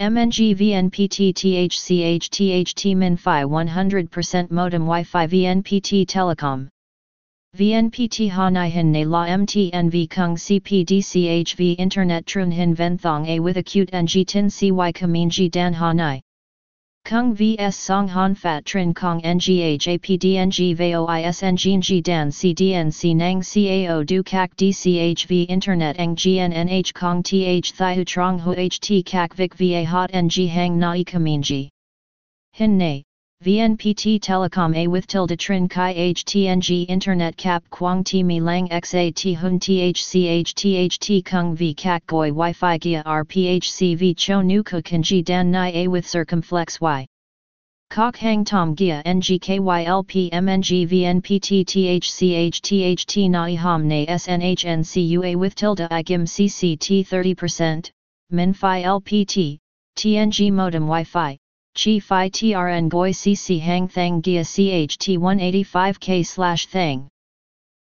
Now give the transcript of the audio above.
MNG VNPT THCH THT Min Fi 100% modem Wi-Fi VNPT Telecom. VNPT Hanai Hin Ne La MTNV Kung CPDCHV Internet Trun Hin Ven Thong A with acute NG Tin CY Kamin Ji Dan Hanai Kung vs Song Han Fat Trin Kong Ngh APDNG VOIS Ngng Dan CDNC Nang Cao Du Kak DCHV Internet Eng GNNH Kong TH Thiu Trong Hu HT Kak Vic VA Hot Ng Hang Nai Kaminji Hin Ne VNPT Telecom A with tilde Trin Kai HTNG Internet Cap Quang T Mi Lang XAT Hun THCH Kung V Kak Goi Wi Fi Gia RPHCV Cho Nu Kanji Dan Nai A with Circumflex Y. Kok Hang Tom Gia NGKYLP MNG VNPT THCH THT Nai Ham Ne SNHNCUA with tilde IGIM CCT 30%, Min Phi LPT, TNG Modem Wi Fi. Chi Phi TRN Goi CC Hang Thang Gia CHT 185K slash Thang